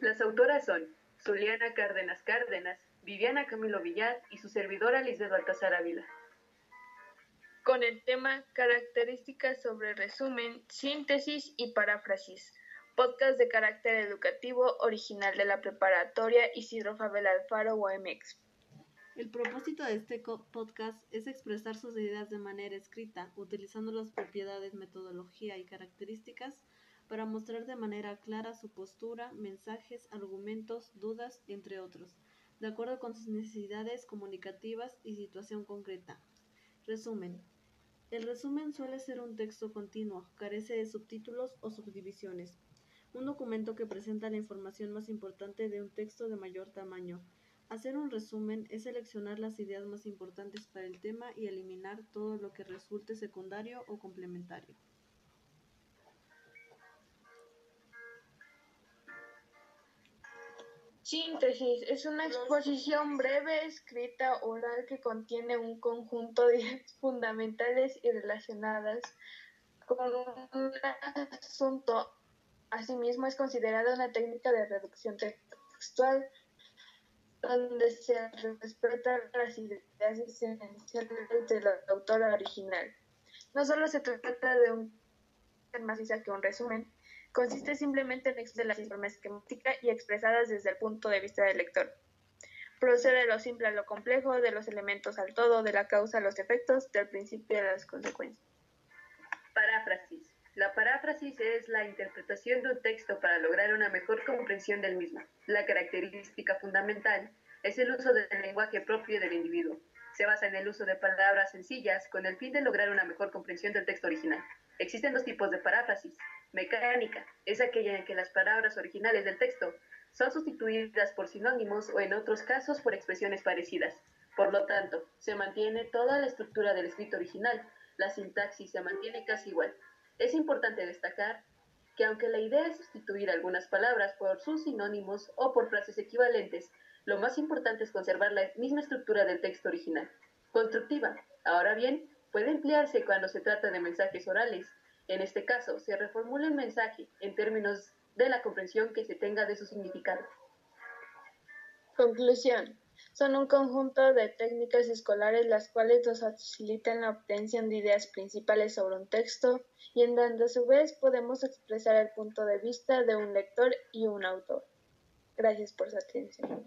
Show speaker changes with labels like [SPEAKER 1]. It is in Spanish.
[SPEAKER 1] Las autoras son Zuliana Cárdenas Cárdenas, Viviana Camilo Villar y su servidora Lisbeth Baltasar Ávila.
[SPEAKER 2] Con el tema Características sobre resumen, síntesis y paráfrasis, podcast de carácter educativo original de la preparatoria Isidro Fabel Alfaro UMX.
[SPEAKER 3] El propósito de este podcast es expresar sus ideas de manera escrita, utilizando las propiedades, metodología y características para mostrar de manera clara su postura, mensajes, argumentos, dudas, entre otros, de acuerdo con sus necesidades comunicativas y situación concreta. Resumen. El resumen suele ser un texto continuo, carece de subtítulos o subdivisiones. Un documento que presenta la información más importante de un texto de mayor tamaño, Hacer un resumen es seleccionar las ideas más importantes para el tema y eliminar todo lo que resulte secundario o complementario.
[SPEAKER 2] Síntesis es una exposición breve, escrita, oral que contiene un conjunto de ideas fundamentales y relacionadas con un asunto. Asimismo, es considerada una técnica de reducción textual donde se respetan las ideas esenciales de la autora original. No solo se trata de un más que un resumen, consiste simplemente en expresar las informaciones esquemática y expresadas desde el punto de vista del lector. Procede de lo simple a lo complejo, de los elementos al todo, de la causa a los efectos, del principio a las consecuencias.
[SPEAKER 1] Paráfrasis. La paráfrasis es la interpretación de un texto para lograr una mejor comprensión del mismo. La característica fundamental es el uso del lenguaje propio del individuo. Se basa en el uso de palabras sencillas con el fin de lograr una mejor comprensión del texto original. Existen dos tipos de paráfrasis. Mecánica es aquella en que las palabras originales del texto son sustituidas por sinónimos o en otros casos por expresiones parecidas. Por lo tanto, se mantiene toda la estructura del escrito original, la sintaxis se mantiene casi igual, es importante destacar que aunque la idea es sustituir algunas palabras por sus sinónimos o por frases equivalentes, lo más importante es conservar la misma estructura del texto original. Constructiva. Ahora bien, puede emplearse cuando se trata de mensajes orales. En este caso, se reformula el mensaje en términos de la comprensión que se tenga de su significado.
[SPEAKER 2] Conclusión. Son un conjunto de técnicas escolares las cuales nos facilitan la obtención de ideas principales sobre un texto y en donde a su vez podemos expresar el punto de vista de un lector y un autor. Gracias por su atención.